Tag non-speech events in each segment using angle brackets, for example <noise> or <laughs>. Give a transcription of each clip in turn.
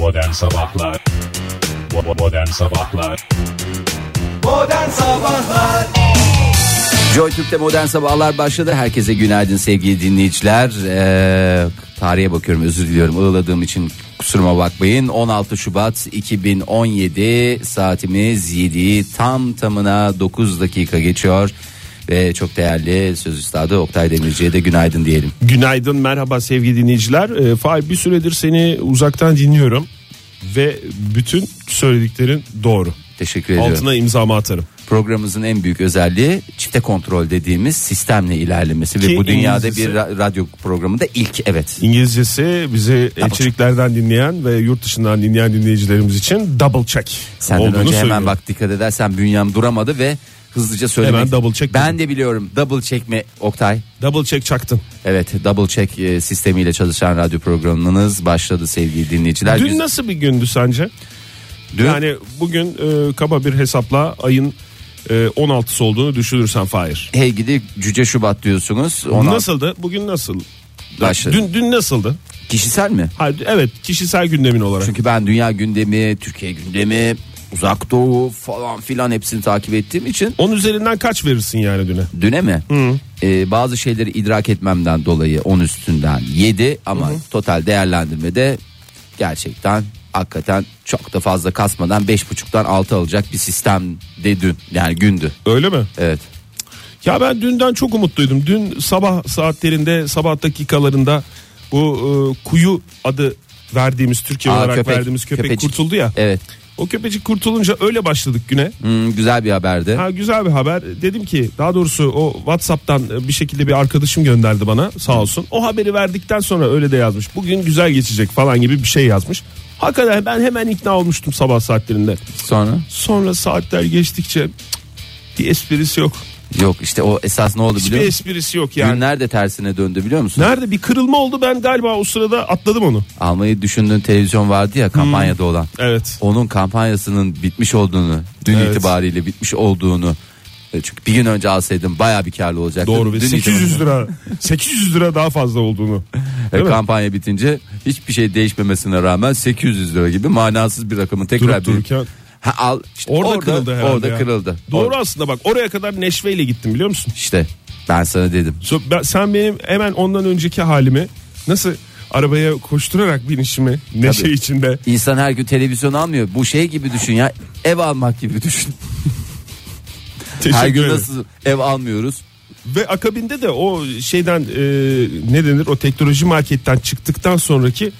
Modern Sabahlar Modern Sabahlar Modern Sabahlar Joy Türk'te modern sabahlar başladı. Herkese günaydın sevgili dinleyiciler. Ee, tarihe bakıyorum özür diliyorum ığladığım için kusuruma bakmayın. 16 Şubat 2017 saatimiz 7 tam tamına 9 dakika geçiyor. Ve çok değerli söz üstadı Oktay Demirci'ye de günaydın diyelim. Günaydın merhaba sevgili dinleyiciler. E, Fahir bir süredir seni uzaktan dinliyorum ve bütün söylediklerin doğru. Teşekkür ediyorum. Altına imzamı atarım. Programımızın en büyük özelliği çifte kontrol dediğimiz sistemle ilerlemesi ve Ki bu dünyada İngilizcesi- bir ra- radyo programında ilk evet. İngilizcesi bizi elçiliklerden dinleyen ve yurt dışından dinleyen dinleyicilerimiz için double check Senden önce hemen söylüyorum. bak dikkat edersen bünyem duramadı ve hızlıca söylemek. Hemen double check Ben de biliyorum double check mi Oktay? Double check çaktın. Evet double check e, sistemiyle çalışan radyo programınız başladı sevgili dinleyiciler. Dün Güz- nasıl bir gündü sence? Dün- Yani bugün e, kaba bir hesapla ayın e, 16'sı olduğunu düşünürsen Fahir. Hey gidi cüce Şubat diyorsunuz. Ona Nasıldı? Bugün nasıl? Başladı. Dün, dün nasıldı? Kişisel mi? Ha, evet kişisel gündemin olarak. Çünkü ben dünya gündemi, Türkiye gündemi, uzak doğu falan filan hepsini takip ettiğim için Onun üzerinden kaç verirsin yani düne? düne mi? Ee, bazı şeyleri idrak etmemden dolayı 10 üstünden 7 ama total değerlendirmede gerçekten hakikaten çok da fazla kasmadan 5.5'tan 6 alacak bir sistem de dün yani gündü. Öyle mi? Evet. Ya ben dünden çok umutluydum. Dün sabah saatlerinde, sabah dakikalarında bu e, kuyu adı verdiğimiz Türkiye Aa, olarak köpek, verdiğimiz köpek köpecik. kurtuldu ya. Evet. O köpecik kurtulunca öyle başladık güne. Hmm, güzel bir haberdi. Ha güzel bir haber. Dedim ki daha doğrusu o WhatsApp'tan e, bir şekilde bir arkadaşım gönderdi bana sağ olsun. O haberi verdikten sonra öyle de yazmış. Bugün güzel geçecek falan gibi bir şey yazmış. Hakikaten ben hemen ikna olmuştum sabah saatlerinde. Sonra Sonra saatler geçtikçe bir esprisi yok. Yok işte o esas ne oldu Hiçbir biliyor musun? esprisi yok yani. Günler de tersine döndü biliyor musun? Nerede bir kırılma oldu ben galiba o sırada atladım onu. Almayı düşündüğün televizyon vardı ya kampanyada olan. Evet. Onun kampanyasının bitmiş olduğunu, dün Evet. itibariyle bitmiş olduğunu e, çünkü bir gün önce alsaydım baya bir karlı olacaktı. Doğru ve Dün 800 lira 800 lira daha fazla olduğunu. itibariyle Değil mi? kampanya bitince hiçbir şey değişmemesine rağmen 800 lira gibi manasız bir rakamın tekrar Durup bir dururken ha, al işte orada, kırıldı herhalde. Orada ya. kırıldı. Doğru Orada- aslında bak oraya kadar neşveyle gittim biliyor musun? İşte ben sana dedim. So- ben- sen benim hemen ondan önceki halimi nasıl arabaya koşturarak binişimi neşe Tabii. içinde İnsan her gün televizyon almıyor. Bu şey gibi düşün ya. Ev almak gibi düşün. <laughs> her gün nasıl ev almıyoruz? Ve akabinde de o şeyden e, ne denir o teknoloji marketten çıktıktan sonraki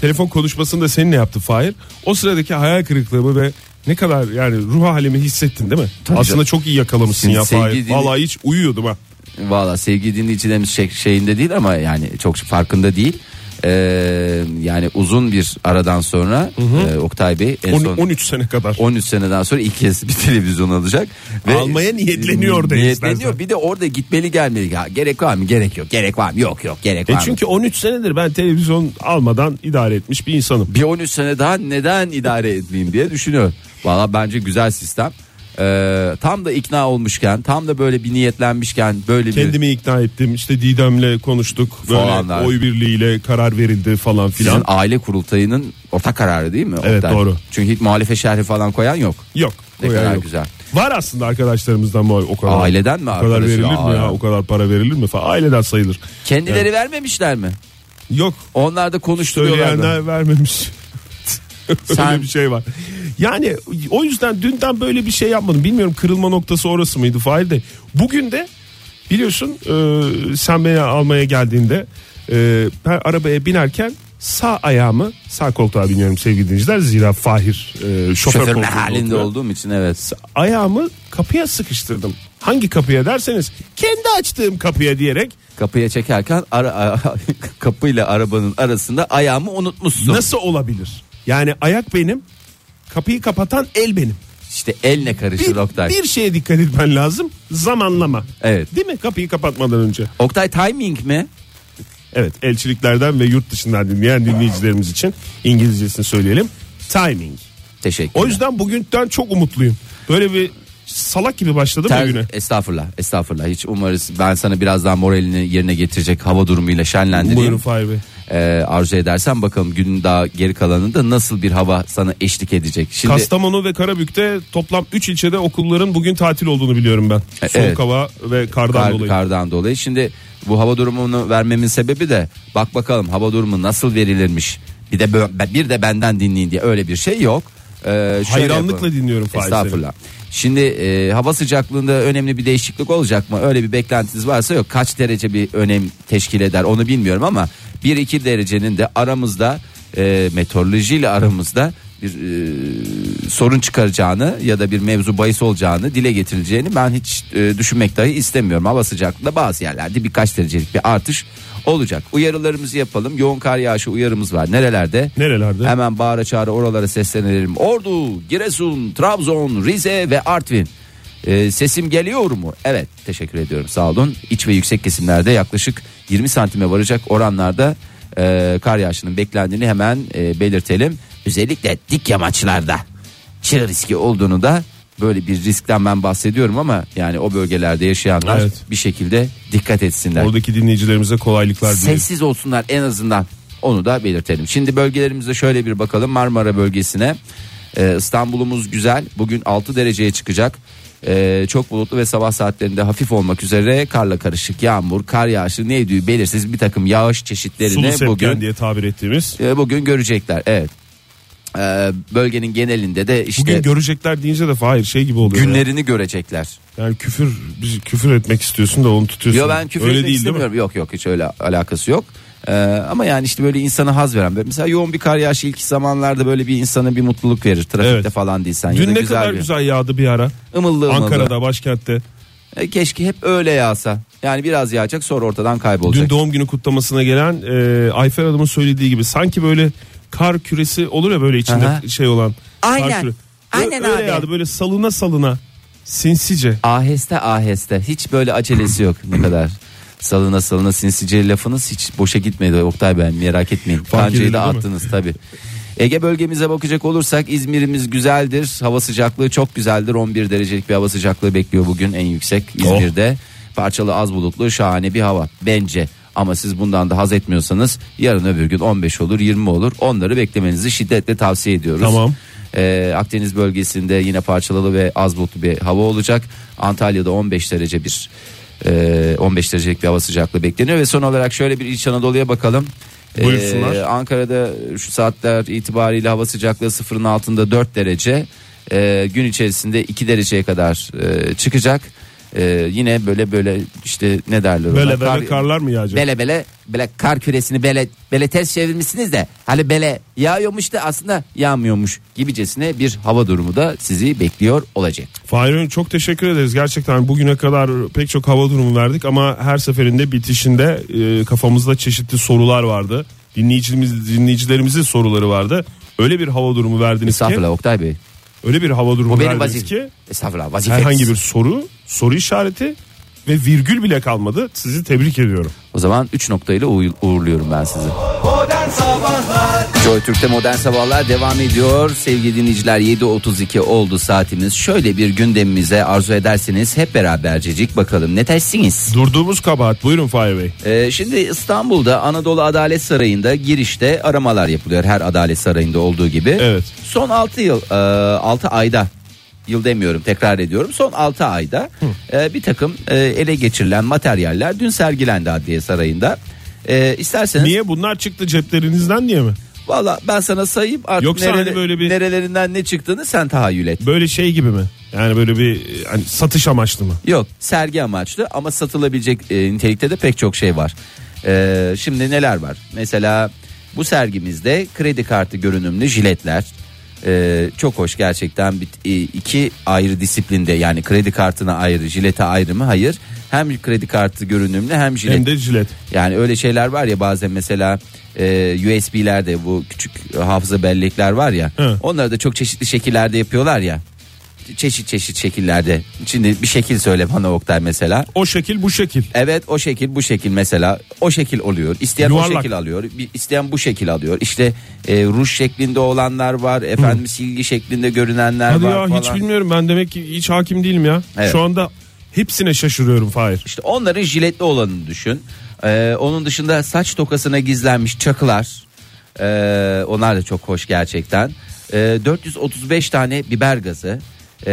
telefon konuşmasını da seninle yaptı Fahir. O sıradaki hayal kırıklığımı ve ne kadar yani ruh halimi hissettin değil mi? Tabii Aslında canım. çok iyi yakalamışsın Şimdi ya Fahir. dinle- Vallahi hiç uyuyordum ha. Valla sevgili dinleyicilerimiz şey, şeyinde değil ama yani çok farkında değil. Ee, yani uzun bir aradan sonra e, Oktay Bey en On- son 13 sene kadar. 13 seneden sonra ilk kez bir televizyon alacak. Almaya niyetleniyor da Niyetleniyor. istersen. Bir de orada gitmeli gelmeli. Ya, gerek var mı? Gerek yok. Gerek var mı? Yok yok. Gerek E var mı? çünkü 13 senedir ben televizyon almadan idare etmiş bir insanım. Bir 13 sene daha neden idare etmeyeyim diye düşünüyorum. Valla bence güzel sistem. Ee, tam da ikna olmuşken tam da böyle bir niyetlenmişken böyle bir Kendimi ikna ettim. İşte Didem'le konuştuk. Böyle Falanlar. oy birliğiyle karar verildi falan Sizin filan. aile kurultayının ortak kararı değil mi? Evet, Oktay? doğru. Çünkü hiç muhalefet şerhi falan koyan yok. Yok. Ne o kadar yani yok. güzel. Var aslında arkadaşlarımızdan mı o kadar? Aileden mi O kadar arkadaşı? verilir mi Aa, ya? O kadar para verilir mi falan? Aileden sayılır. Kendileri vermemişler mi? Yok. Onlar da konuşturuyorlar. Söyleyenler vermemiş. Öyle Sen- bir şey var. Yani o yüzden dünden böyle bir şey yapmadım. Bilmiyorum kırılma noktası orası mıydı Fahir de. Bugün de biliyorsun e, sen beni almaya geldiğinde e, ben arabaya binerken sağ ayağımı sağ koltuğa biniyorum sevgili dinleyiciler. Zira Fahir e, şoför, Şoför koltuğunda halinde oturuyor. olduğum için evet. Ayağımı kapıya sıkıştırdım. Hangi kapıya derseniz kendi açtığım kapıya diyerek Kapıya çekerken ara, <laughs> kapıyla arabanın arasında ayağımı unutmuşsun. nasıl olabilir? Yani ayak benim kapıyı kapatan el benim. İşte elle karışır Bir, Oktay. bir şeye dikkat etmen lazım. Zamanlama. Evet. Değil mi? Kapıyı kapatmadan önce. Oktay timing mi? Evet elçiliklerden ve yurt dışından dinleyen dinleyicilerimiz için İngilizcesini söyleyelim. Timing. Teşekkür O yüzden bugünden çok umutluyum. Böyle bir salak gibi başladım Ter, güne. estağfurullah estağfurullah hiç umarız ben sana biraz daha moralini yerine getirecek hava durumuyla şenlendireyim. Buyurun Fahir Bey. E, arzu edersen bakalım günün daha geri kalanında nasıl bir hava sana eşlik edecek. Şimdi Kastamonu ve Karabük'te toplam 3 ilçede okulların bugün tatil olduğunu biliyorum ben. E, Soğuk evet. hava ve kardan kar- dolayı. kardan dolayı. Şimdi bu hava durumunu vermemin sebebi de bak bakalım hava durumu nasıl verilirmiş. Bir de bir de benden dinleyin diye öyle bir şey yok. Ee, Hayranlıkla yapalım. dinliyorum Fahir seni. Estağfurullah. Şimdi e, hava sıcaklığında önemli bir değişiklik olacak mı? Öyle bir beklentiniz varsa yok. Kaç derece bir önem teşkil eder onu bilmiyorum ama 1-2 derecenin de aramızda e, meteorolojiyle aramızda bir e, sorun çıkaracağını ya da bir mevzu bahis olacağını dile getirileceğini ben hiç e, düşünmek dahi istemiyorum. Hava sıcaklığında bazı yerlerde birkaç derecelik bir artış olacak. Uyarılarımızı yapalım. Yoğun kar yağışı uyarımız var. Nerelerde? Nerelerde? Hemen bağıra çağıra oralara seslenelim. Ordu, Giresun, Trabzon, Rize ve Artvin. Ee, sesim geliyor mu? Evet teşekkür ediyorum sağ olun. İç ve yüksek kesimlerde yaklaşık 20 santime varacak oranlarda e, kar yağışının beklendiğini hemen e, belirtelim. Özellikle dik yamaçlarda çığ riski olduğunu da böyle bir riskten ben bahsediyorum ama yani o bölgelerde yaşayanlar Evet. bir şekilde dikkat etsinler. Oradaki dinleyicilerimize kolaylıklar dilerim. Sessiz olsunlar en azından. Onu da belirtelim. Şimdi bölgelerimize şöyle bir bakalım. Marmara bölgesine. Ee, İstanbul'umuz güzel. Bugün 6 dereceye çıkacak. Ee, çok bulutlu ve sabah saatlerinde hafif olmak üzere karla karışık yağmur, kar yağışı neydi belirsiz bir takım yağış Sulu çeşitlerini sepken bugün diye tabir ettiğimiz. e, bugün görecekler. Evet. Ee, bölgenin genelinde de işte Bugün görecekler deyince de Fahir şey gibi oluyor. ya. günlerini görecekler. Yani küfür bir küfür etmek istiyorsun da onu tutuyorsun. Yo ben küfür Öyle etmek değil değil mi? istemiyorum. Yok yok hiç öyle alakası yok. Ee, ama yani işte böyle insana haz veren. Mesela yoğun bir kar yağışı ilk zamanlarda böyle bir insana bir mutluluk verir. Trafikte Evet. falan değilsen. ya Dün da ne güzel kadar bir, güzel yağdı bir ara. ımıllı ımıllı. Ankara'da başkentte. E, keşke hep öyle yağsa. Yani biraz yağacak sonra ortadan kaybolacak. Dün doğum günü kutlamasına gelen e, Ayfer Hanım'ın söylediği gibi sanki böyle kar küresi olur ya böyle içinde Aha. şey olan. kar Aynen. küre. Aynen öyle abi. yağdı böyle salına salına sinsice. Aheste aheste. Hiç böyle acelesi yok ne kadar. Salına salına sinsice lafınız hiç boşa gitmedi Oktay Bey merak etmeyin. Edildi da attınız tabi. Ege bölgemize bakacak olursak İzmir'imiz güzeldir. Hava sıcaklığı çok güzeldir. 11 derecelik bir hava sıcaklığı bekliyor bugün en yüksek İzmir'de. Parçalı az bulutlu şahane bir hava bence. Ama siz bundan da haz etmiyorsanız yarın öbür gün 15 olur 20 olur. Onları beklemenizi şiddetle tavsiye ediyoruz. Tamam. Ee, Akdeniz bölgesinde yine parçalı ve az bulutlu bir hava olacak. Antalya'da 15 derece bir e, 15 derecelik bir hava sıcaklığı bekleniyor ve son olarak şöyle bir İç Anadolu'ya bakalım. Ee, Buyursunlar. Ankara'da şu saatler itibariyle hava sıcaklığı sıfırın altında 4 derece. Ee, gün içerisinde 2 dereceye kadar e, çıkacak. Ee, yine böyle böyle işte ne derler ona? Böyle böyle Kar- karlar mı yağacak? Bele bele bele kar küresini bele bele ters çevirmişsiniz de hani bele yağıyormuş da aslında yağmıyormuş gibicesine bir hava durumu da sizi bekliyor olacak. Fahir Öğünç, çok teşekkür ederiz. Gerçekten bugüne kadar pek çok hava durumu verdik ama her seferinde bitişinde e, kafamızda çeşitli sorular vardı. Dinleyicimiz, dinleyicilerimizin soruları vardı. Öyle bir hava durumu verdiniz ki, Estağfurullah Oktay Bey. öyle bir hava durumu verdiniz vazifem. ki Estağfurullah vazifem. herhangi bir soru, soru işareti ve virgül bile kalmadı. Sizi tebrik ediyorum. O zaman 3 noktayla uğur- uğurluyorum ben sizi. Modern Sabahlar Joy Türk'te modern sabahlar devam ediyor. Sevgili dinleyiciler 7.32 oldu saatimiz. Şöyle bir gündemimize arzu ederseniz hep berabercecik bakalım ne dersiniz? Durduğumuz kabahat. Buyurun Fahir Bey. Ee, şimdi İstanbul'da Anadolu Adalet Sarayı'nda girişte aramalar yapılıyor. Her Adalet Sarayı'nda olduğu gibi. Evet. Son 6 yıl, 6 ayda yıl demiyorum tekrar ediyorum. Son 6 ayda e, bir takım e, ele geçirilen materyaller dün sergilendi Adliye Sarayı'nda. E, isterseniz Niye bunlar çıktı ceplerinizden diye mi? valla ben sana sayayım artık Yoksa hani böyle bir- nerelerinden ne çıktığını sen tahayyül et. Böyle şey gibi mi? Yani böyle bir hani satış amaçlı mı? Yok sergi amaçlı ama satılabilecek e, nitelikte de pek çok şey var. E, şimdi neler var? Mesela bu sergimizde kredi kartı görünümlü jiletler. E, çok hoş gerçekten bir, e, iki ayrı disiplinde yani kredi kartına ayrı jilete ayrı mı? Hayır. Hem kredi kartı görünümlü hem jilet. Hem de jilet. Yani öyle şeyler var ya bazen mesela e, USB'lerde bu küçük hafıza bellekler var ya. Hı. Onları da çok çeşitli şekillerde yapıyorlar ya. Çeşit çeşit şekillerde. Şimdi bir şekil söyle bana Oktay mesela. O şekil bu şekil. Evet o şekil bu şekil mesela o şekil oluyor. İsteyen Yuvarlak. o şekil alıyor. Bir, isteyen bu şekil alıyor. İşte e, ruj şeklinde olanlar var. Efendim silgi şeklinde görünenler Hadi var ya falan. hiç bilmiyorum ben demek ki hiç hakim değilim ya. Evet. Şu anda hepsine şaşırıyorum Fahir. İşte onların jiletli olanını düşün. Ee, onun dışında saç tokasına gizlenmiş çakılar. Ee, onlar da çok hoş gerçekten. Ee, 435 tane biber gazı. Ee,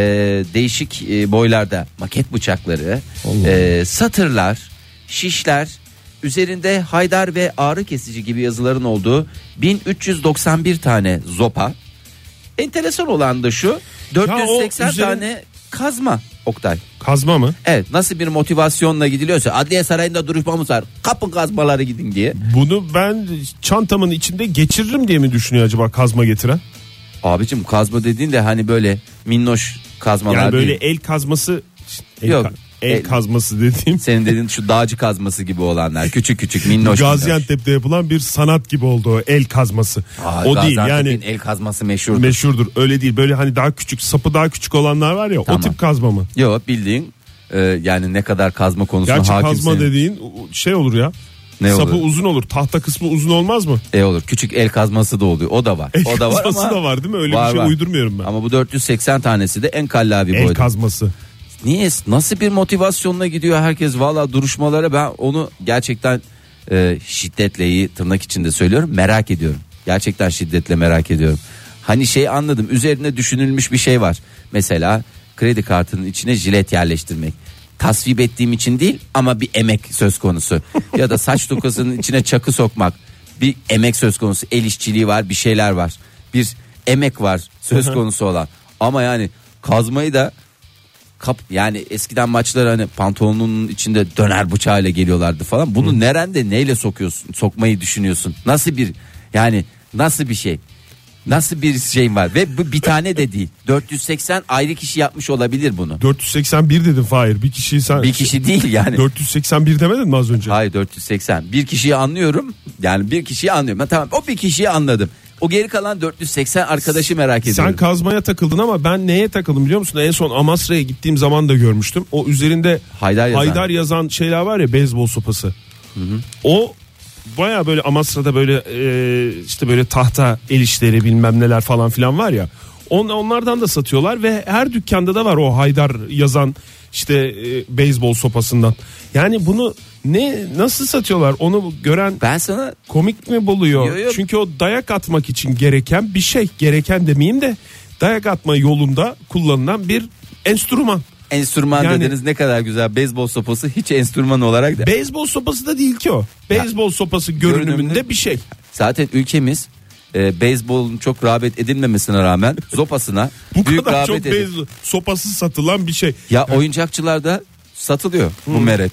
değişik e, boylarda maket bıçakları. ee, satırlar, şişler. Üzerinde haydar ve ağrı kesici gibi yazıların olduğu 1391 tane zopa. Enteresan olan da şu 480 üzerine- tane kazma Oktay. Kazma mı? Evet nasıl bir motivasyonla gidiliyorsa adliye sarayında duruşmamız var kapın kazmaları gidin diye. Bunu ben çantamın içinde geçiririm diye mi düşünüyor acaba kazma getiren? Abicim kazma dediğin de hani böyle minnoş kazmalar Yani böyle değil. el kazması el, Yok, ka- el, el- kazması dediğim Senin dediğin şu dağcı kazması gibi olanlar küçük küçük minnoş. minnoş. Gaziantep'te yapılan bir sanat gibi oldu o el kazması. Aa, o değil Gaziantep'in yani el kazması meşhur. meşhurdur. Öyle değil. Böyle hani daha küçük sapı daha küçük olanlar var ya Tamam. o tip kazma mı? Yok bildiğin e, yani ne kadar kazma konusuna Gerçi hakimsin. kazma dediğin şey olur ya. Ne sapı olur? uzun olur. Tahta kısmı uzun olmaz mı? E olur küçük el kazması da oluyor o da var. El o da var kazması ama da var değil mi? Öyle Var, bir şey var. uydurmuyorum ben. Ama bu 480 tanesi de en kallavi el boyda. kazması. Niye nasıl bir motivasyonla gidiyor herkes valla duruşmalara ben onu gerçekten e, şiddetle iyi tırnak içinde söylüyorum merak ediyorum. Gerçekten şiddetle merak ediyorum. Hani şey anladım üzerine düşünülmüş bir şey var. Mesela kredi kartının içine jilet yerleştirmek. Tasvip ettiğim için değil ama bir emek söz konusu. <laughs> ya da saç tokasının içine çakı sokmak. Bir emek söz konusu. El işçiliği var bir şeyler var. Bir emek var söz konusu olan. Ama yani kazmayı da kap yani eskiden maçlar hani pantolonunun içinde döner bıçağıyla geliyorlardı falan. Bunu nerede neyle sokuyorsun? Sokmayı düşünüyorsun. Nasıl bir yani nasıl bir şey? Nasıl bir şey var ve bu bir tane de değil. 480 ayrı kişi yapmış olabilir bunu. 481 dedin Fahir. Bir kişiyi sen Bir kişi değil yani. 481 demedin mi az önce? Hayır 480. Bir kişiyi anlıyorum. Yani bir kişiyi anlıyorum. Ben tamam o bir kişiyi anladım. O geri kalan 480 arkadaşı merak ediyorum. Sen kazmaya takıldın ama ben neye takıldım biliyor musun? En son Amasra'ya gittiğim zaman da görmüştüm. O üzerinde Haydar yazan. Haydar yazan şeyler var ya beyzbol sopası. O baya böyle Amasra'da böyle e, işte böyle tahta el işleri bilmem neler falan filan var ya. On, onlardan da satıyorlar ve her dükkanda da var o Haydar yazan işte e, beyzbol sopasından. Yani bunu ne nasıl satıyorlar onu gören ben sana komik mi buluyor? Yo, yo. Çünkü o dayak atmak için gereken bir şey. Gereken demeyeyim de dayak atma yolunda kullanılan bir enstrüman. Enstrüman Yani- dediniz ne kadar güzel. Beyzbol sopası hiç enstrüman olarak da. Beyzbol sopası da değil ki o. Beyzbol sopası görünümünde Görünümünde- bir şey. Zaten ülkemiz e, beyzbolun çok rağbet edilmemesine rağmen <laughs> sopasına Bu büyük kadar rağbet çok edip- beyzbol sopası satılan bir şey. Ya oyuncakçılarda satılıyor bu meret.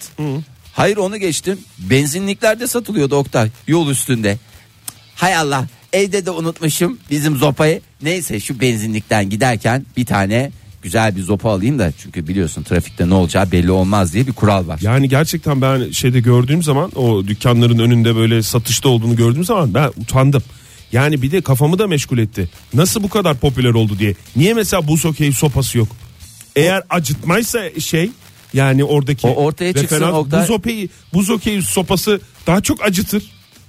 Hayır onu geçtim. Benzinliklerde satılıyordu Oktay. Yol üstünde. Hay Allah evde de unutmuşum bizim zopayı. Neyse şu benzinlikten giderken bir tane güzel bir zopa alayım da çünkü biliyorsun trafikte ne olacağı belli olmaz diye bir kural var. Yani gerçekten ben şeyde gördüğüm zaman o dükkanların önünde böyle satışta olduğunu gördüğüm zaman ben utandım. Yani bir de kafamı da meşgul etti. Nasıl bu kadar popüler oldu diye. Niye mesela buz okey sopası yok? Eğer acıtmaysa şey yani oradaki O ortaya çıksın Oktay. buz okey buz okey sopası daha çok acıtır.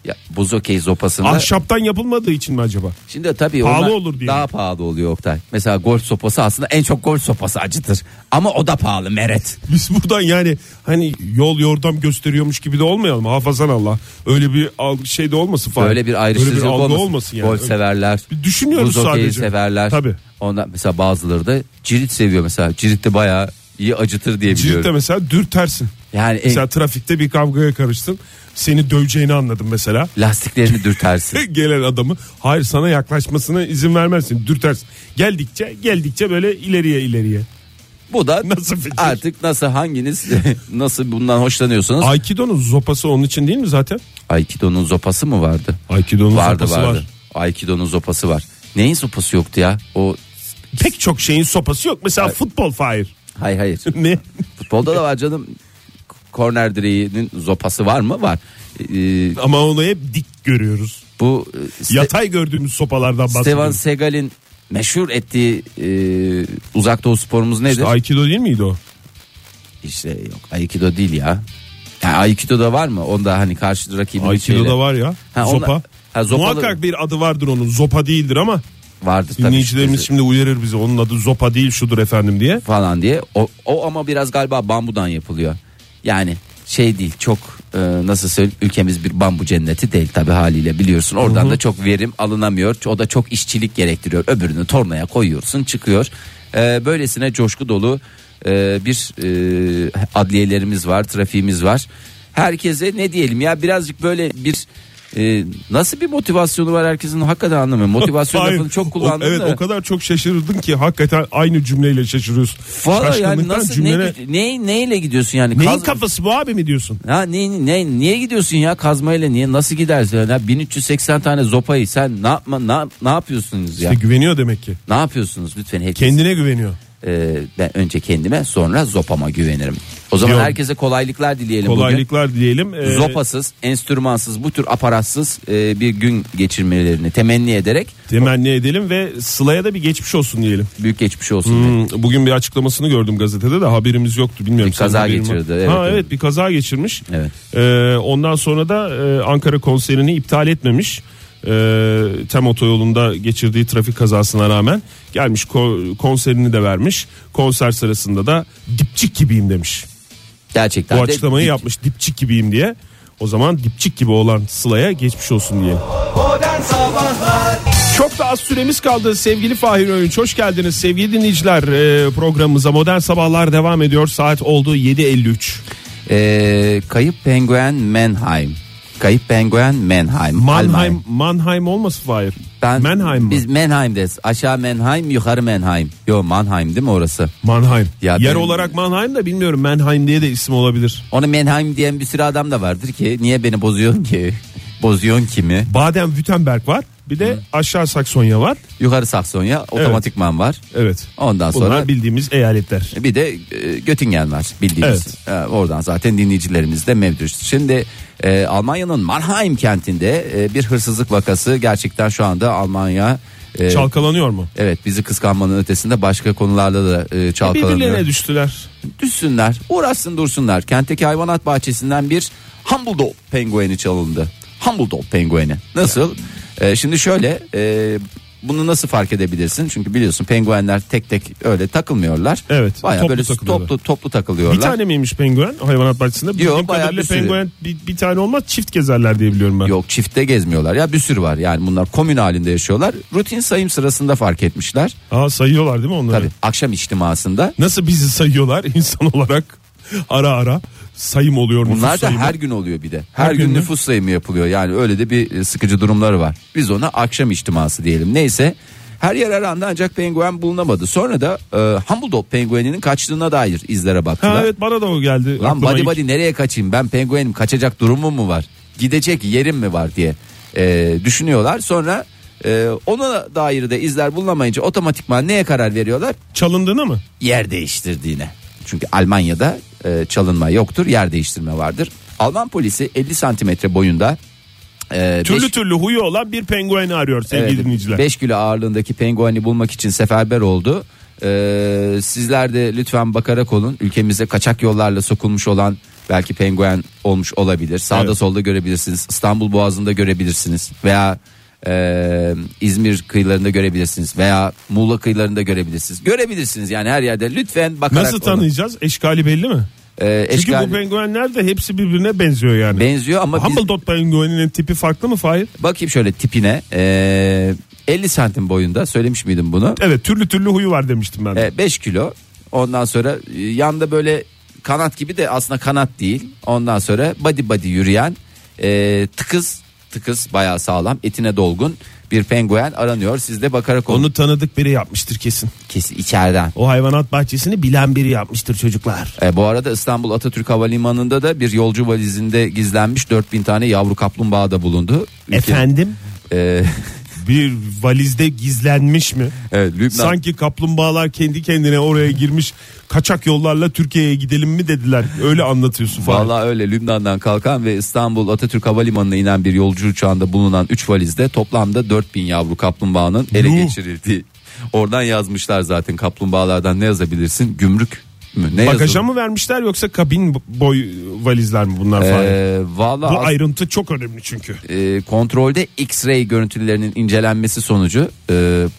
Ya, buz okey zopasında. Ahşaptan yapılmadığı için mi acaba? Şimdi tabii Pahalı onlar olur diye. Daha pahalı oluyor Oktay. Mesela golf sopası aslında en çok golf sopası acıtır. Ama o da pahalı meret. Biz buradan yani hani yol yordam gösteriyormuş gibi de olmayalım. Hafazan Allah. Öyle bir şey de olmasın falan. Böyle bir ayrıştırıcılık Öyle bir algı olmasın. olmasın yani. Golf severler. Bir düşünüyoruz buz okeyi sadece. severler. Tabii. Ondan mesela bazıları da cirit seviyor mesela. Cirit de bayağı iyi acıtır diye biliyorum. mesela dürtersin. Yani e, Mesela trafikte bir kavgaya karıştın. Seni döveceğini anladım mesela. lastiklerini dürtersin. <laughs> Gelen adamı hayır sana yaklaşmasına izin vermezsin. Dürtersin. Geldikçe geldikçe böyle ileriye ileriye. Bu da <laughs> Nasıl fikir? artık nasıl hanginiz <laughs> nasıl bundan hoşlanıyorsanız. Aikido'nun zopası onun için değil mi zaten? Aikido'nun zopası mı vardı? Aikido'nun vardı sopası vardı. var. Aikido'nun zopası var. Neyin sopası yoktu ya? O Pek çok şeyin sopası yok. Mesela futbol fire. hayır hayır. ne? Futbolda da var canım. Korner direğinin zopası var mı? Var. Ee, Ama onu hep dik görüyoruz. bu e, Yatay gördüğümüz sopalardan Steven bahsediyoruz. Seagal'in meşhur ettiği e, uzak doğu sporumuz nedir? İşte Aikido değil miydi o? İşte yok Aikido değil ya. ya Aikido'da var mı? Onda hani karşı rakibin Aikido'da şeyle- var ya. Ha, Zopa. ha, zopalı- Muhakkak bir adı vardır onun. Zopa değildir ama vardır tabii. dinleyicilerimiz şimdi uyarır bizi. Onun adı Zopa değil şudur efendim diye. falan diye. O, o ama biraz galiba bambudan yapılıyor. Yani şey değil çok e, nasıl söyleyeyim ülkemiz bir bambu cenneti değil tabi haliyle biliyorsun. Oradan da çok verim alınamıyor. O da çok işçilik gerektiriyor. Öbürünü tornaya koyuyorsun çıkıyor. E, böylesine coşku dolu e, bir e, adliyelerimiz var trafiğimiz var. Herkese ne diyelim ya birazcık böyle bir e, nasıl bir motivasyonu var herkesin hakikaten anlamıyorum motivasyon <laughs> Hayır, lafını çok o- kullandım evet da. o kadar çok şaşırdın ki hakikaten aynı cümleyle şaşırıyorsun. Valla yani nasıl cümlene- ne, ne, neyle gidiyorsun yani? Neyin Kaz- kafası bu abi mi diyorsun? Ha ne, ne niye gidiyorsun ya kazmayla niye nasıl gidersin ya 1380 tane zopayı sen ne yapma ne, ne yapıyorsunuz ya? İşte güveniyor demek ki. Ne yapıyorsunuz lütfen herkes. Kendine güveniyor. Ee, ben önce kendime sonra zopama güvenirim. O zaman Yok. herkese kolaylıklar dileyelim bugün. Kolaylıklar diyelim. Ee, Zopasız, enstrümansız bu tür aparatsız e, bir gün geçirmelerini temenni ederek temenni edelim ve Sıla'ya da bir geçmiş olsun diyelim. büyük geçmiş olsun. Hmm, bugün bir açıklamasını gördüm gazetede de haberimiz yoktu bilmiyorum. Bir kaza geçirdi, evet, ha, evet. evet bir kaza geçirmiş. Evet. Ee, ondan sonra da e, Ankara konserini iptal etmemiş. Ee, Tem otoyolunda geçirdiği trafik kazasına rağmen gelmiş ko- konserini de vermiş. Konser sırasında da dipçik gibiyim demiş. Gerçekten Bu de açıklamayı dik- yapmış dipçik gibiyim diye. O zaman dipçik gibi olan Sıla'ya geçmiş olsun diye. Modern Sabahlar Çok da az süremiz kaldı sevgili Fahir Öğünç. Hoş geldiniz sevgili dinleyiciler Ee, programımıza. Modern Sabahlar devam ediyor. Saat oldu 7.53. Ee, kayıp penguen Mannheim. Kayıp penguen Mannheim. Mannheim, Almanya. Mannheim olmasın Fahir? Ben, Mannheim mı? Biz Mannheim'deyiz. Aşağı Mannheim, yukarı Mannheim. Yo Mannheim değil mi orası? Mannheim. Ya Yer ben- olarak Mannheim da bilmiyorum. Mannheim diye de isim olabilir. Onu Mannheim diyen bir sürü adam da vardır ki niye beni bozuyorsun ki? <laughs> bozuyorsun kimi? Baden-Württemberg var. Bir de aşağı Saksonya var. Yukarı Saksonya otomatikman var. Evet. Ondan Bunlar sonra bildiğimiz eyaletler. bir de e, Göttingen var bildiğimiz. Evet. E, oradan zaten dinleyicilerimiz de mevcut. Şimdi e, Almanya'nın Mannheim kentinde e, bir hırsızlık vakası gerçekten şu anda Almanya e, Çalkalanıyor mu? Evet bizi kıskanmanın ötesinde başka konularda da e, çalkalanıyor. Birbirlerine düştüler. Düşsünler uğraşsın dursunlar. Kentteki hayvanat bahçesinden bir Humble Dog pengueni çalındı. Humble Dog pengueni. Nasıl? Ee, şimdi şöyle e, bunu nasıl fark edebilirsin? Çünkü biliyorsun penguenler tek tek öyle takılmıyorlar. Evet, Bayağı toplu böyle takılıyorlar. toplu toplu takılıyorlar. Bir tane miymiş penguen hayvanat bahçesinde? Bildiğim bayağı bir sürü. penguen bir, bir tane olmaz çift gezerler diye biliyorum ben. Yok çiftte gezmiyorlar ya bir sürü var yani bunlar komün halinde yaşıyorlar. Rutin sayım sırasında fark etmişler. Aa, sayıyorlar değil mi onları? Tabii akşam içtimasında Nasıl bizi sayıyorlar <laughs> insan olarak ara ara sayım oluyor nüfus Bunlar da sayımı. her gün oluyor bir de. Her, Her gün gün nüfus sayımı yapılıyor. Yani öyle de bir e, sıkıcı durumları var. Biz ona akşam içtiması diyelim. Neyse her yer arandı ancak penguen bulunamadı. Sonra da e, Humble Dog pengueninin kaçtığına dair izlere baktılar. Ha, evet bana da o geldi. Lan body body nereye kaçayım ben penguenim kaçacak durumum mu var? Gidecek yerim mi var diye e, düşünüyorlar. Sonra e, ona dair de izler bulunamayınca otomatikman neye karar veriyorlar? Çalındığına mı? yer değiştirdiğine. Çünkü Almanya'da e, çalınma yoktur, yer değiştirme vardır. Alman polisi 50 santimetre boyunda e, Türlü beş- türlü huyu olan bir pengueni arıyor sevgili evet, dinleyiciler. 5 kilo ağırlığındaki pengueni bulmak için seferber oldu. E, sizler de lütfen bakarak olun. Ülkemize kaçak yollarla sokulmuş olan belki penguen olmuş olabilir. Sağda Evet. solda görebilirsiniz. İstanbul Boğazı'nda görebilirsiniz. Veya e, İzmir kıyılarında görebilirsiniz. Veya Muğla kıyılarında görebilirsiniz. Görebilirsiniz yani her yerde lütfen bakarak Nasıl tanıyacağız? Eşkali belli mi? E, Çünkü eşkal- bu penguenler de hepsi birbirine benziyor yani. benziyor ama biz, Humble Dog pengueninin tipi farklı mı Fahir? bakayım şöyle tipine e, 50 santim boyunda söylemiş miydim bunu Evet türlü türlü huyu var demiştim ben. de. e, 5 kilo ondan sonra e, yanda böyle kanat gibi de aslında kanat değil ondan sonra body body yürüyen e, tıkız tıkız bayağı sağlam etine dolgun bir penguen aranıyor siz de bakarak olun Onu tanıdık biri yapmıştır kesin. kesin içeriden O hayvanat bahçesini bilen biri yapmıştır çocuklar. E, bu arada İstanbul Atatürk Havalimanı'nda da bir yolcu valizinde gizlenmiş 4000 tane yavru kaplumbağa da bulundu. Ülke- Efendim E, bir valizde gizlenmiş mi? evet, Lübnan, Sanki kaplumbağalar kendi kendine oraya girmiş kaçak yollarla Türkiye'ye gidelim mi dediler. Öyle anlatıyorsun falan. Vallahi öyle Lübnan'dan kalkan ve İstanbul Atatürk Havalimanı'na inen bir yolcu uçağında bulunan 3 valizde toplamda 4000 yavru kaplumbağanın ele Yuh. geçirildiği. Oradan yazmışlar zaten kaplumbağalardan ne yazabilirsin? Gümrük mü? Ne Bagaja mı vermişler yoksa kabin boy valizler mi bunlar falan? Ee, Bu vallahi ayrıntı çok önemli çünkü. e, kontrolde X-ray görüntülerinin incelenmesi sonucu e,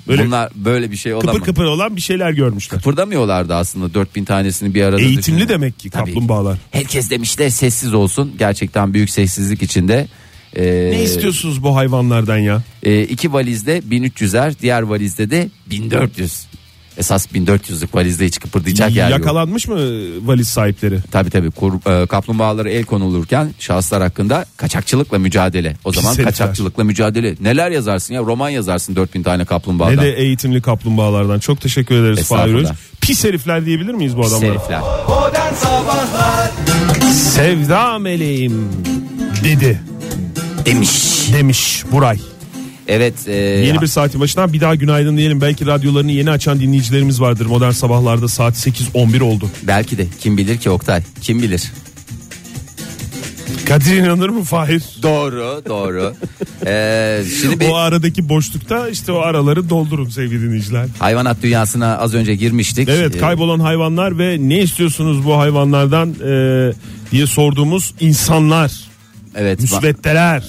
Böyle bunlar böyle bir şey Kıpır olamaz. kıpır olan bir şeyler görmüşler. Kıpırdamıyorlardı aslında 4000 tanesini bir arada. Eğitimli düşünün. demek ki Tabii. kaplumbağalar. Herkes demişler sessiz olsun. Gerçekten büyük sessizlik içinde. Ee, Ne istiyorsunuz bu hayvanlardan ya? e, iki valizde 1300'er, diğer valizde de 1400. Esas 1400'lük valizde hiç kıpırdayacak yer yok. Yakalanmış mı valiz sahipleri? Tabii tabii kur, e, kaplumbağalara el konulurken şahıslar hakkında kaçakçılıkla mücadele. O zaman herifler. kaçakçılıkla mücadele. Neler yazarsın ya roman yazarsın 4000 tane Ne kaplumbağadan. de eğitimli kaplumbağalardan. Çok teşekkür ederiz Fahir. Pis herifler diyebilir miyiz bu Pis adamlara? herifler. Modern Sabahlar Sevda meleğim dedi Demiş. demiş Buray. Evet. e, Yeni bir saatin başından bir daha günaydın diyelim. Belki radyolarını yeni açan dinleyicilerimiz vardır. Modern sabahlarda saat 8.11 oldu. Belki de kim bilir ki Oktay. Kim bilir. Kadir inanır mı Fahir? Doğru doğru. <laughs> Ee, şimdi bir O aradaki boşlukta işte o araları doldurun sevgili dinleyiciler. hayvanat dünyasına az önce girmiştik. Evet Ee, kaybolan hayvanlar ve ne istiyorsunuz bu hayvanlardan e, diye sorduğumuz insanlar, Evet. müsveddeler.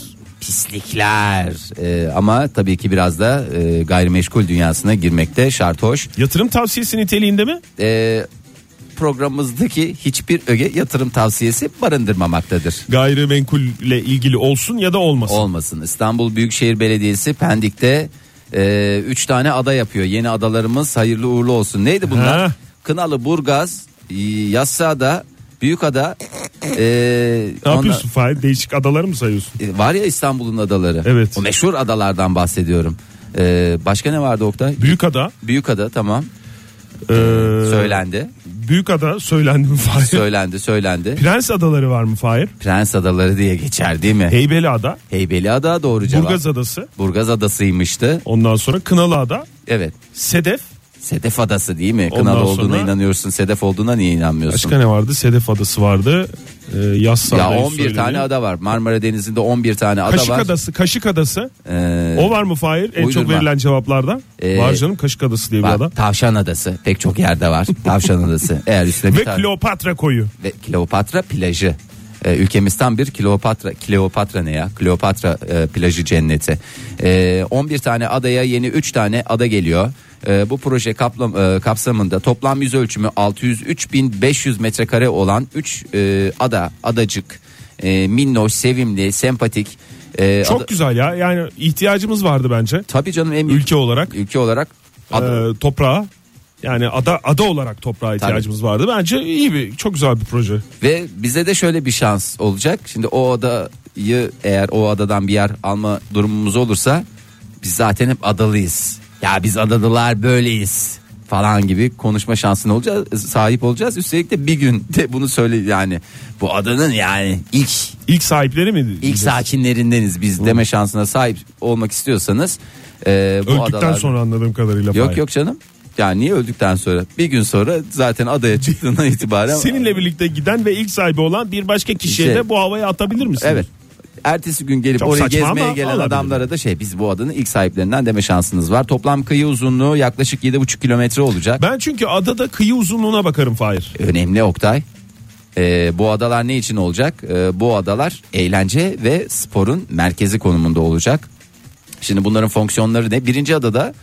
Pislikler. Ee, ama tabii ki biraz da e, gayrimeşgul dünyasına girmekte şart hoş. Yatırım tavsiyesi niteliğinde mi? Ee, programımızdaki hiçbir öge yatırım tavsiyesi barındırmamaktadır. Gayrimenkulle ilgili olsun ya da olmasın. Olmasın. İstanbul Büyükşehir Belediyesi Pendik'te 3 tane ada yapıyor. Yeni adalarımız hayırlı uğurlu olsun. Neydi bunlar? Ha. Kınalı, Burgaz, e, Yassıada, Büyükada. E, ne yapıyorsun Fahir? Değişik adaları mı sayıyorsun? E, Var ya İstanbul'un adaları. Evet. O meşhur adalardan bahsediyorum. E, başka ne vardı Oktay? Büyükada. Büyükada tamam. E, Söylendi. Büyükada söylendi mi Fahir? Söylendi, söylendi. Prens adaları var mı Fahir? Prens adaları diye geçer değil mi? Heybeliada, Heybeliada doğru cevap. Burgaz adası, Burgaz adasıymıştı. ondan sonra Kınalıada, Evet. Sedef. Sedef adası değil mi? Ondan Kınalı olduğuna sonra- inanıyorsun. Sedef olduğuna niye inanmıyorsun? Başka ne vardı? Sedef adası vardı. Ee, Yassa ya adayı 11 söyledim. tane ada var. Marmara Denizi'nde 11 tane ada Kaşık var. adası, Kaşık adası. Ee, O var mı Fahir? En çok uydurma. verilen cevaplardan. Ee, var canım Kaşık adası diye bir ada. Tavşan Adası pek çok yerde var. <laughs> Tavşan Adası. Eğer üstüne bir Ve tane- Kleopatra koyu. ve Kleopatra plajı. Ee, ülkemiz tam bir Kleopatra Kleopatra ne ya? Kleopatra e, plajı cenneti. Ee, 11 tane adaya yeni 3 tane ada geliyor. Ee, bu proje kaplam, e, kapsamında toplam yüz ölçümü 603.500 metrekare olan 3 ada adacık e, minnoş sevimli sempatik e, Çok ada- güzel ya. Yani ihtiyacımız vardı bence. tabii canım en büyük Ülke olarak ülke olarak ada- e, toprağa yani ada ada olarak toprağa ihtiyacımız vardı. Bence iyi bir çok güzel bir proje. Ve bize de şöyle bir şans olacak. Şimdi o adayı eğer o adadan bir yer alma durumumuz olursa biz zaten hep adalıyız. Ya biz adalılar böyleyiz falan gibi konuşma şansına olacağız, sahip olacağız. Üstelik de bir gün de bunu söyle yani bu adanın yani ilk İlk sahipleri mi? ilk sakinlerindeniz biz deme şansına sahip olmak istiyorsanız e, bu Öldükten adalar sonra anladığım kadarıyla. yok Fahir. yok canım. Yani niye öldükten sonra? Bir gün sonra zaten adaya çıktığından <laughs> itibaren Seninle birlikte giden ve ilk sahibi olan bir başka kişiye İşte- de bu havayı atabilir misin? Evet. Ertesi gün gelip Çok saçma gezmeye ama gelen olabilir. adamlara da şey biz bu adanın ilk sahiplerinden deme şansınız var. Toplam kıyı uzunluğu yaklaşık 7,5 kilometre olacak. Ben çünkü adada kıyı uzunluğuna bakarım Fahir. Önemli Oktay. Ee, bu adalar ne için olacak? Ee, bu adalar eğlence ve sporun merkezi konumunda olacak. Şimdi bunların fonksiyonları ne? Birinci adada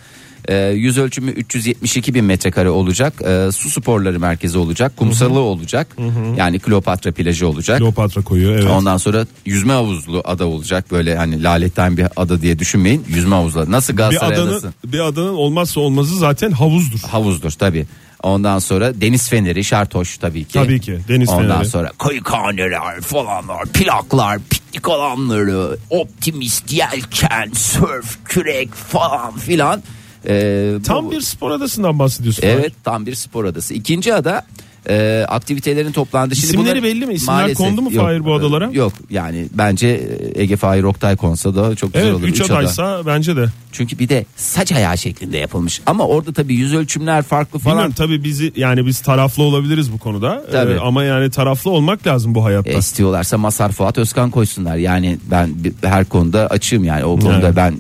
e, yüz ölçümü 372 bin metrekare olacak. E, su sporları merkezi olacak. Kumsalı olacak. Yani Kleopatra plajı olacak. Kleopatra koyu evet. Ondan sonra yüzme havuzlu ada olacak. Böyle hani laletten bir ada diye düşünmeyin. Yüzme havuzları. Nasıl bir Galatasaray adanın adası? bir adanın olmazsa olmazı zaten havuzdur. Havuzdur tabi. Ondan sonra deniz feneri şartoş tabii ki. Tabii ki, deniz Ondan feneri. sonra kayıkhaneler falanlar, plaklar, piknik alanları, optimist yelken, surf, kürek falan filan. Ee, Tam bu- bir spor adasından bahsediyorsun. Evet tam bir spor adası. İkinci ada e, aktivitelerin toplandığı. Şimdi İsimleri bunlar- belli mi? İsimler Maalesef kondu mu yok. Fahir bu adalara? Yok yani bence Ege Fahir Oktay konsa da çok güzel Evet olur. 3 Üç ada. adaysa bence de. Çünkü bir de saç ayağı şeklinde yapılmış. Ama orada tabii yüz ölçümler farklı falan. Bilmiyorum tabii bizi yani biz taraflı olabiliriz bu konuda. Tabii. Ee, ama yani taraflı olmak lazım bu hayatta. E, istiyorlarsa Masar Fuat Özkan koysunlar. Yani ben her konuda açığım yani. O konuda Evet. ben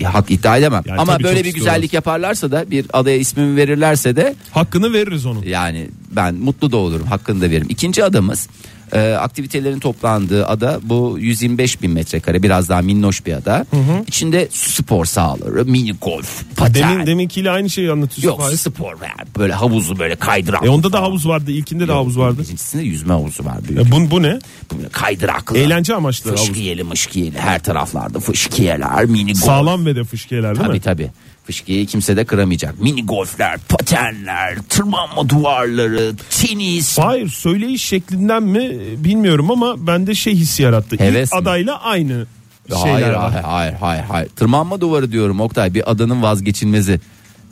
e, hak iddia edemem. Yani Ama böyle bir istiyorlar. güzellik yaparlarsa da bir adaya ismimi verirlerse de Hakkını veririz onun. yani ben mutlu da olurum hakkını da veririm. İkinci adamız e, aktivitelerin toplandığı ada bu 125 bin metrekare biraz daha minnoş bir ada. İçinde spor sahaları, mini golf, paten. Demin deminkiyle aynı şeyi anlatıyorsun. Yok Fahir. spor yani böyle havuzu böyle kaydırak. E onda da havuz vardı. İlkinde de havuz vardı. İkincisinde yüzme havuzu var büyük. E bu, bu ne? Böyle kaydıraklı. Eğlence amaçlı havuz. Fışkiyeli mışkiyeli her taraflarda fışkiyeler mini golf. Sağlam ve de fışkiyeler değil Tabii mi? tabii. Fışkiyeyi kimse de kıramayacak. Mini golfler, patenler, tırmanma duvarları, tenis. Hayır söyleyiş şeklinden mi bilmiyorum ama bende şey hissi yarattı. Heves İlk adayla aynı hayır, şeyler var. hayır, hayır, hayır, hayır. Tırmanma duvarı diyorum Oktay. Bir adanın vazgeçilmezi.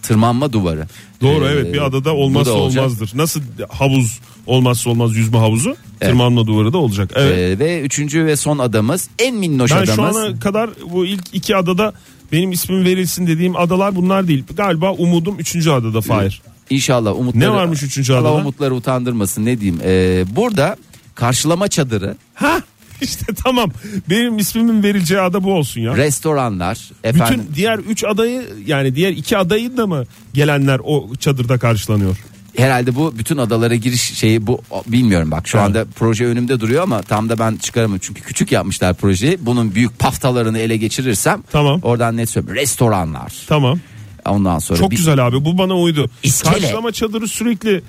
Tırmanma duvarı. Doğru Ee, evet bir adada olmazsa olmazdır. Nasıl havuz olmazsa olmaz yüzme havuzu Evet. tırmanma duvarı da olacak. Evet. Ee, ve üçüncü ve son adamız en minnoş ben adamız. şu ana kadar bu ilk iki adada benim ismim verilsin dediğim adalar bunlar değil. Galiba umudum üçüncü adada Fahir. İnşallah umutları. Ne varmış üçüncü Allah adada? umutları utandırmasın ne diyeyim. Ee, burada karşılama çadırı, Ha <laughs> işte tamam benim ismimin verileceği ada bu olsun ya. restoranlar, efendim. Bütün diğer üç adayı yani diğer iki adayı da mı gelenler o çadırda karşılanıyor? Herhalde bu bütün adalara giriş şeyi bu bilmiyorum bak şu Evet. anda proje önümde duruyor ama tam da ben çıkaramıyorum çünkü küçük yapmışlar projeyi. Bunun büyük paftalarını ele geçirirsem Tamam. oradan net söylüyorum. Restoranlar. Tamam. Ondan sonra Çok bir- güzel abi bu bana uydu. İskele. Karşılama çadırı sürekli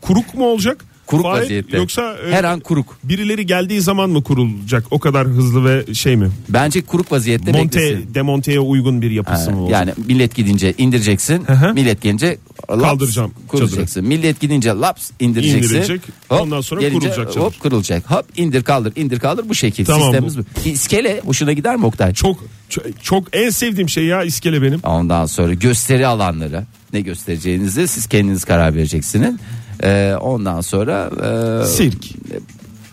kuruk mu olacak? Kuruk Fahir, vaziyette. Yoksa e, her an kuruk. birileri geldiği zaman mı kurulacak? O kadar hızlı ve şey mi? Bence kuruk vaziyette beklesin. Monte, demonteye uygun bir yapısı mı olacak? Yani millet gidince indireceksin. millet gelince laps, Kaldıracağım kuracaksın. Millet gidince laps indireceksin. İndirecek, ondan sonra gelince kurulacak çadır. Hop kurulacak. Hop indir kaldır indir kaldır bu şekil. Tamam, Sistemimiz bu. İskele hoşuna gider mi Oktay? Çok çok en sevdiğim şey ya iskele benim. Ondan sonra gösteri alanları ne göstereceğinizi siz kendiniz karar vereceksiniz. Ee, ondan sonra e, Sirk.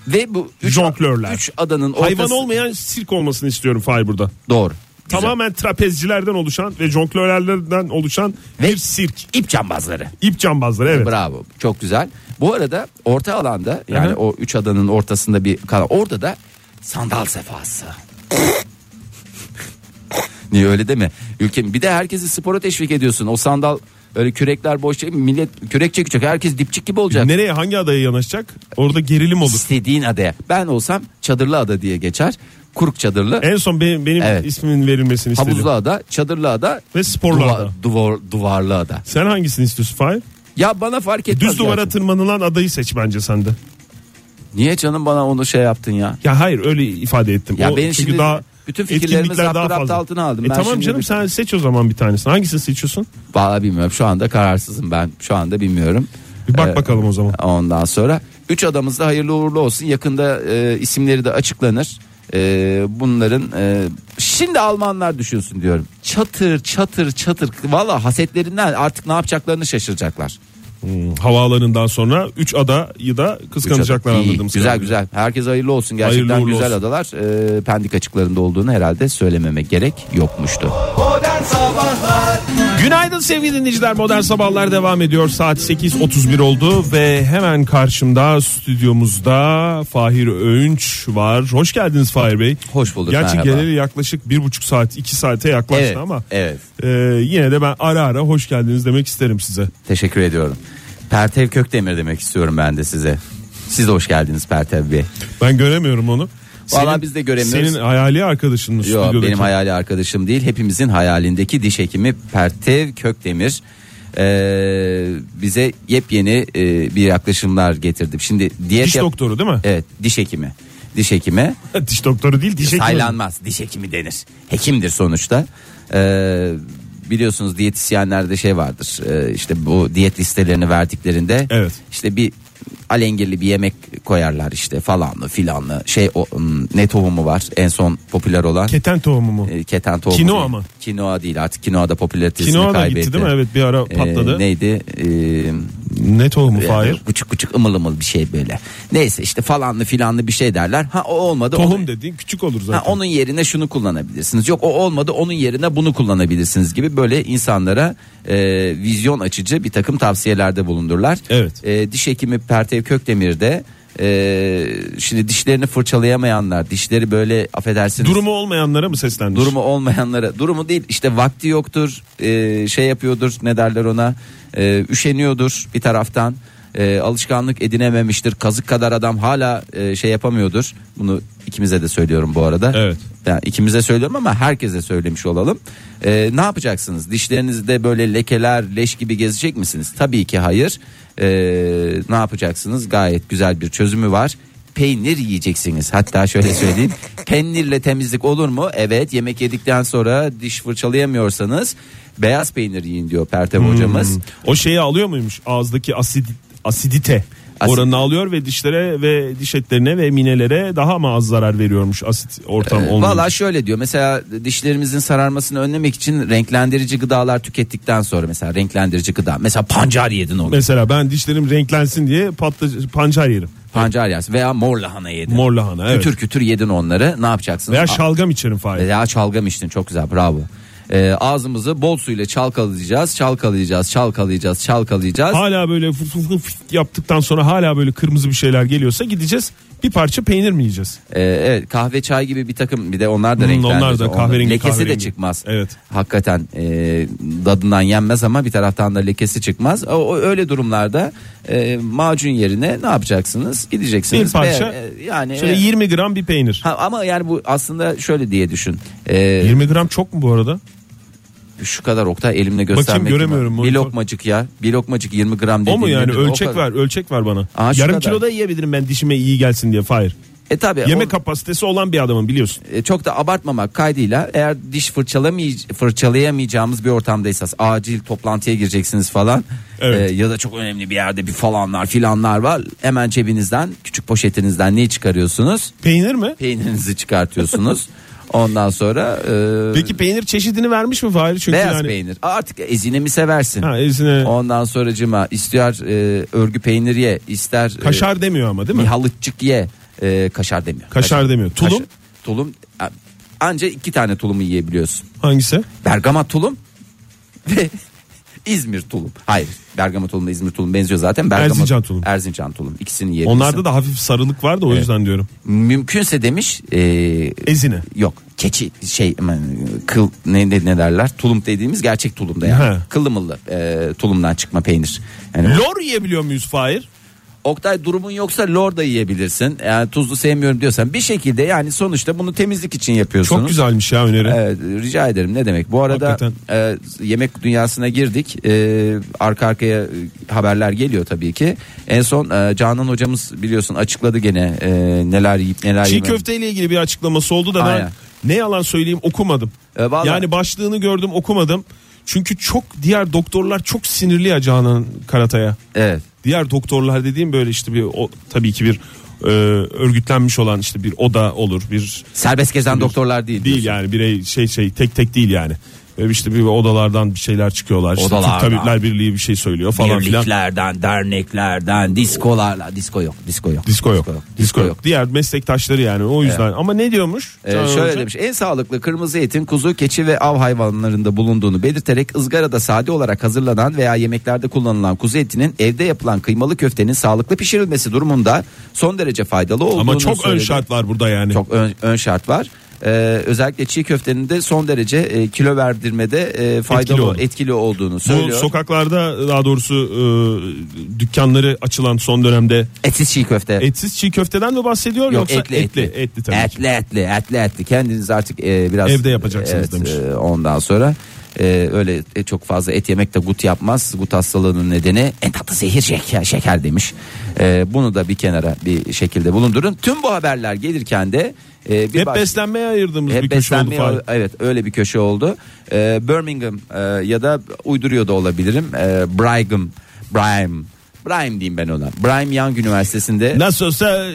ve bu üç, Jonglörler. üç adanın ortası Hayvan olmayan sirk olmasını istiyorum Fahir burada. doğru. Güzel. Tamamen trapezcilerden oluşan ve jonglörlerden oluşan Ve- bir sirk. ip cambazları. İp cambazları evet. Bravo. Çok güzel. Bu arada orta alanda yani Hı hı. o üç adanın ortasında bir kalan orada da sandal sefası. <laughs> Niye öyle deme? Ülkem bir de herkesi spora teşvik ediyorsun. O sandal öyle kürekler boş değil millet kürek çekecek. Herkes dipçik gibi olacak. Nereye hangi adaya yanaşacak? Orada gerilim olur. İstediğin adaya. Ben olsam çadırlı ada diye geçer. Kuruk çadırlı. En son benim, benim Evet. ismimin verilmesini istedim. Havuzlu ada, çadırlı ada Ve sporlu duva- ada. duvar, duvarlı ada. Sen hangisini istiyorsun Fahir? Ya bana fark etmez. Düz duvara gerçekten. tırmanılan adayı seç bence sen de. Niye canım bana onu şey yaptın ya? Ya hayır öyle ifade ettim. Ya o benim çünkü şimdi daha bütün fikirlerimi etkinlikler daha zapturapt fazla. altına aldım. E Ben tamam şimdi canım bir- sen seç o zaman bir tanesini. Hangisini seçiyorsun? Vallahi bilmiyorum. Şu anda kararsızım ben. Şu anda bilmiyorum. Bir bak Ee, bakalım o zaman. Ondan sonra üç adamız da hayırlı uğurlu olsun. Yakında e, isimleri de açıklanır. E, bunların e, şimdi Almanlar düşünsün diyorum. Çatır çatır çatır. Valla hasetlerinden artık ne yapacaklarını şaşıracaklar. Havaalanından sonra 3 adayı da kıskanacaklar ada- İyi, anladığımız Güzel kadarıyla. güzel. Herkes hayırlı olsun. Gerçekten Hayırlı güzel olsun. adalar. E, pendik açıklarında olduğunu herhalde söylememe gerek yokmuştu. Modern Sabahlar Günaydın sevgili dinleyiciler. Modern Sabahlar devam ediyor. Saat 8.31 oldu ve hemen karşımda stüdyomuzda Fahir Öğünç var. Hoş geldiniz Fahir Bey. Hoş bulduk, Gerçi merhaba. geleli yaklaşık bir buçuk saat, iki saate yaklaştı Evet, ama evet. e, yine de ben ara ara hoş geldiniz demek isterim size. Teşekkür ediyorum. Pertev Kökdemir demek istiyorum ben de size. Siz de hoş geldiniz Pertev Bey. Ben göremiyorum onu. Vallahi biz de göremiyoruz. Senin hayali arkadaşın mı Yok stüdyodaki? benim hayali arkadaşım değil. Hepimizin hayalindeki diş hekimi Pertev Kökdemir. Ee, bize yepyeni e, bir yaklaşımlar getirdi. Şimdi diyet Diş yap- doktoru değil mi? Evet diş hekimi. Diş hekimi <laughs> diş doktoru değil diş hekimi. saylanmaz. Diş hekimi denir. Hekimdir sonuçta. Ee, biliyorsunuz diyetisyenlerde şey vardır. Ee, işte bu diyet listelerini verdiklerinde Evet. işte bir alengirli bir yemek koyarlar işte falanlı filanlı şey o ne tohumu var en son popüler olan Keten tohumu mu? e, keten tohumu. Kinoa mı? Kinoa değil artık kinoa da popülaritesini Kinoa da kaybetti. gitti değil mi? Evet bir ara Ee, patladı. neydi? Ee, ne tohumu Fahir? Küçük küçük ımıl ımıl bir şey böyle. Neyse işte falanlı filanlı bir şey derler. Ha o olmadı. Tohum onu- dediğin küçük olur zaten. Ha, onun yerine şunu kullanabilirsiniz. Yok o olmadı onun yerine bunu kullanabilirsiniz gibi böyle insanlara e, vizyon açıcı bir takım tavsiyelerde bulundurlar. Evet. E, diş hekimi Pertev Kökdemir'de e, şimdi dişlerini fırçalayamayanlar dişleri böyle affedersiniz. Durumu olmayanlara mı seslenmiş? Durumu olmayanlara durumu değil işte vakti yoktur e, şey yapıyordur ne derler ona e, üşeniyordur bir taraftan e, alışkanlık edinememiştir. Kazık kadar adam hala e, şey yapamıyordur. Bunu ikimize de söylüyorum bu arada. Evet. Yani ikimize söylüyorum ama herkese söylemiş olalım. E, ne yapacaksınız? Dişlerinizde böyle lekeler, leş gibi gezecek misiniz? Tabii ki hayır. E, ne yapacaksınız? Gayet güzel bir çözümü var. Peynir yiyeceksiniz. Hatta şöyle söyleyeyim. <laughs> Peynirle temizlik olur mu? Evet. Yemek yedikten sonra diş fırçalayamıyorsanız beyaz peynir yiyin diyor Pertev hocamız. O şeyi alıyor muymuş ağızdaki asid, asidite Asit- oranını alıyor ve dişlere ve diş etlerine ve minelere daha mı az zarar veriyormuş asit ortam Ee, olmayınca. Valla şöyle diyor. Mesela dişlerimizin sararmasını önlemek için renklendirici gıdalar tükettikten sonra mesela renklendirici gıda. Mesela pancar yedin onu Mesela ben dişlerim renklensin diye patlı, pancar yerim. pancar yersin veya mor lahana yedin. Mor lahana evet. kütür kütür yedin onları. Ne yapacaksın? Veya şalgam içerim Fahir. veya çalgam içtin. Çok güzel. Bravo Ee, ağzımızı bol suyla çalkalayacağız çalkalayacağız çalkalayacağız çalkalayacağız Hala böyle fıt fıt fıt yaptıktan sonra hala böyle kırmızı bir şeyler geliyorsa gideceğiz. Bir parça peynir mi yiyeceğiz? Ee, evet kahve çay gibi bir takım bir de onlar da Hmm, renklendirici onlar da kahverengi, lekesi de kahverengi. çıkmaz Evet. hakikaten e, dadından yenmez ama bir taraftan da lekesi çıkmaz o, o öyle durumlarda e, macun yerine ne yapacaksınız gideceksiniz Bir parça, ve, e, yani Şöyle e, 20 gram bir peynir. ha, ama yani bu aslında şöyle diye düşün E, 20 gram çok mu bu arada? Şu kadar Oktay elimle göstermek göremiyorum, gibi. bir lokmacık ya bir lokmacık 20 gram O dediğin mu yani nedir? O ölçek ver ölçek ver bana. Aa, Yarım kadar. kilo da yiyebilirim ben dişime iyi gelsin diye Fahir. E tabi Yeme kapasitesi olan bir adamım biliyorsun. e, çok da abartmamak kaydıyla eğer diş fırçalamay- fırçalayamayacağımız bir ortamdaysanız acil toplantıya gireceksiniz falan Evet. e, ya da çok önemli bir yerde bir falanlar filanlar var hemen cebinizden küçük poşetinizden neyi çıkarıyorsunuz Peynir mi? peynirinizi çıkartıyorsunuz <laughs> ondan sonra e, Peki peynir çeşidini vermiş mi Fahir? Çünkü beyaz yani... peynir artık ezine mi seversin Ha, ezine... ondan sonracıma ister e, örgü peynir ye ister e, Kaşar demiyor ama değil mi? bir halıççık ye e, kaşar demiyor Kaşar demiyor. Tulum? Kaşar- tulum anca iki tane tulumu yiyebiliyorsun Hangisi? Bergama tulum <laughs> ve İzmir tulum. Hayır Bergama tulumla İzmir tulum benziyor zaten. Bergama, Erzincan tulum. Erzincan tulum ikisini yiyebilirsin. Onlarda da hafif sarılık var da o yüzden diyorum. Mümkünse demiş e, Ezine. yok keçi şey aman, kıl ne, ne, ne derler tulum dediğimiz gerçek tulumda yani. He. Kıllı mıllı e, tulumdan çıkma peynir. Yani Lor yiyebiliyor muyuz Fahir? Oktay durumun yoksa lor da yiyebilirsin. Yani tuzlu sevmiyorum diyorsan bir şekilde yani sonuçta bunu temizlik için yapıyorsunuz. Çok güzelmiş ya öneri. Evet rica ederim ne demek. Bu arada Hakikaten. e, yemek dünyasına girdik. E, arka arkaya e, haberler geliyor tabii ki. En son e, Canan hocamız biliyorsun açıkladı gene e, neler yiyip neler Çiğ yemem. köfte ile ilgili bir açıklaması oldu da Aynen. ben ne yalan söyleyeyim okumadım. E, vallahi- Yani başlığını gördüm okumadım. Çünkü çok diğer doktorlar çok sinirli ya Canan Karatay'a. Evet. Diğer doktorlar dediğim böyle işte bir o, tabii ki bir e, örgütlenmiş olan işte bir oda olur bir Serbest gezen doktorlar değil. değil diyorsun. yani birey şey şey tek tek değil yani. İşte bir odalardan bir şeyler çıkıyorlar. İşte Türk Odalardan. Tabipler Birliği bir şey söylüyor falan filan. Birliklerden, derneklerden, diskolarla. Disko yok, disko yok. Disko yok. Disko yok. Diğer meslektaşları yani o yüzden. Ama ne diyormuş? Ee, şöyle demiş en sağlıklı kırmızı etin kuzu, keçi ve av hayvanlarında bulunduğunu belirterek ızgarada sade olarak hazırlanan veya yemeklerde kullanılan kuzu etinin evde yapılan kıymalı köftenin sağlıklı pişirilmesi durumunda son derece faydalı olduğunu Ama çok ön söyledi. şart var burada yani. Çok ön, ön şart var. Ee, özellikle çiğ köftenin de son derece e, kilo verdirmede e, faydalı Etkili etkili, oldu. olduğunu Bu söylüyor. sokaklarda daha doğrusu e, dükkanları açılan son dönemde Etsiz çiğ köfte. etsiz çiğ köfteden mi bahsediyor Yok yoksa etli etli. etli tabii ki. etli etli etli etli. Kendiniz artık e, biraz Evde yapacaksınız evet, demiş. e, ondan sonra e, öyle e, çok fazla et yemek de gut yapmaz. Gut hastalığının nedeni en tatlı zehir şeker, şeker demiş. E, bunu da bir kenara bir şekilde bulundurun. Tüm bu haberler gelirken de e, bir Hep baş- beslenmeye ayırdığımız hep bir köşe oldu beslenmeye- Fahir. evet öyle bir köşe oldu. E, Birmingham e, ya da uyduruyor da olabilirim. E, Brigham, Brigham, Brigham diyeyim ben ona. Brigham Young Üniversitesi'nde Nasıl olsa e,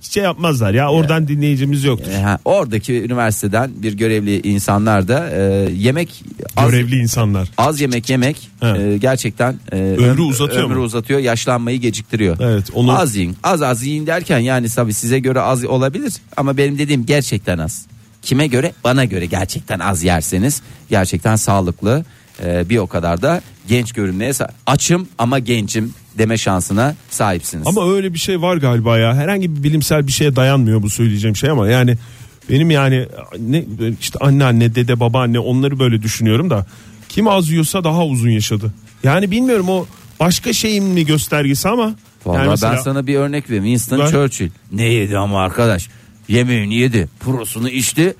şey yapmazlar ya oradan dinleyicimiz yoktur. E, oradaki üniversiteden bir görevli insanlar da e, yemek az, Görevli insanlar. az yemek yemek He. e, gerçekten e, Ömrü öm- uzatıyor ömrü mu? uzatıyor, yaşlanmayı geciktiriyor. Evet, onu- Az yiyin. Az az yiyin derken yani tabii size göre az olabilir ama benim dediğim gerçekten az. Kime göre? Bana göre gerçekten az yerseniz gerçekten sağlıklı e, bir o kadar da genç görünmeye açım ama gencim deme şansına sahipsiniz. Ama öyle bir şey var galiba ya. Herhangi bir bilimsel bir şeye dayanmıyor bu söyleyeceğim şey ama yani benim yani ne işte anneanne, dede, babaanne onları böyle düşünüyorum da kim az yiyorsa daha uzun yaşadı. Yani bilmiyorum o başka şeyin mi göstergesi ama Vallahi Yani mesela- ben sana bir örnek vereyim. Winston Ver. Churchill ne yedi ama arkadaş? Yemeğini yedi, prosunu içti.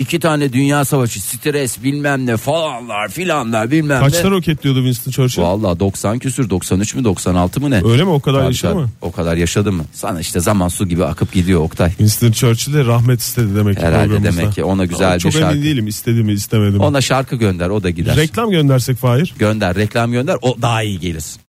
İki tane dünya savaşı, stres bilmem ne falanlar filanlar bilmem Kaçta ne. roketliyordu Winston Churchill? Vallahi 90 küsür 93 mü 96 mı ne? Öyle mi o kadar Tabii, yaşadı mı? O kadar yaşadı mı? Sana işte zaman su gibi akıp gidiyor Oktay. Winston Churchill de rahmet istedi demek ki Herhalde demek ki ona güzel Ama bir Çok şarkı. emin değilim istedi mi istemedi mi. Ona şarkı gönder o da gider. Reklam göndersek Fahir. gönder reklam gönder o daha iyi gelir.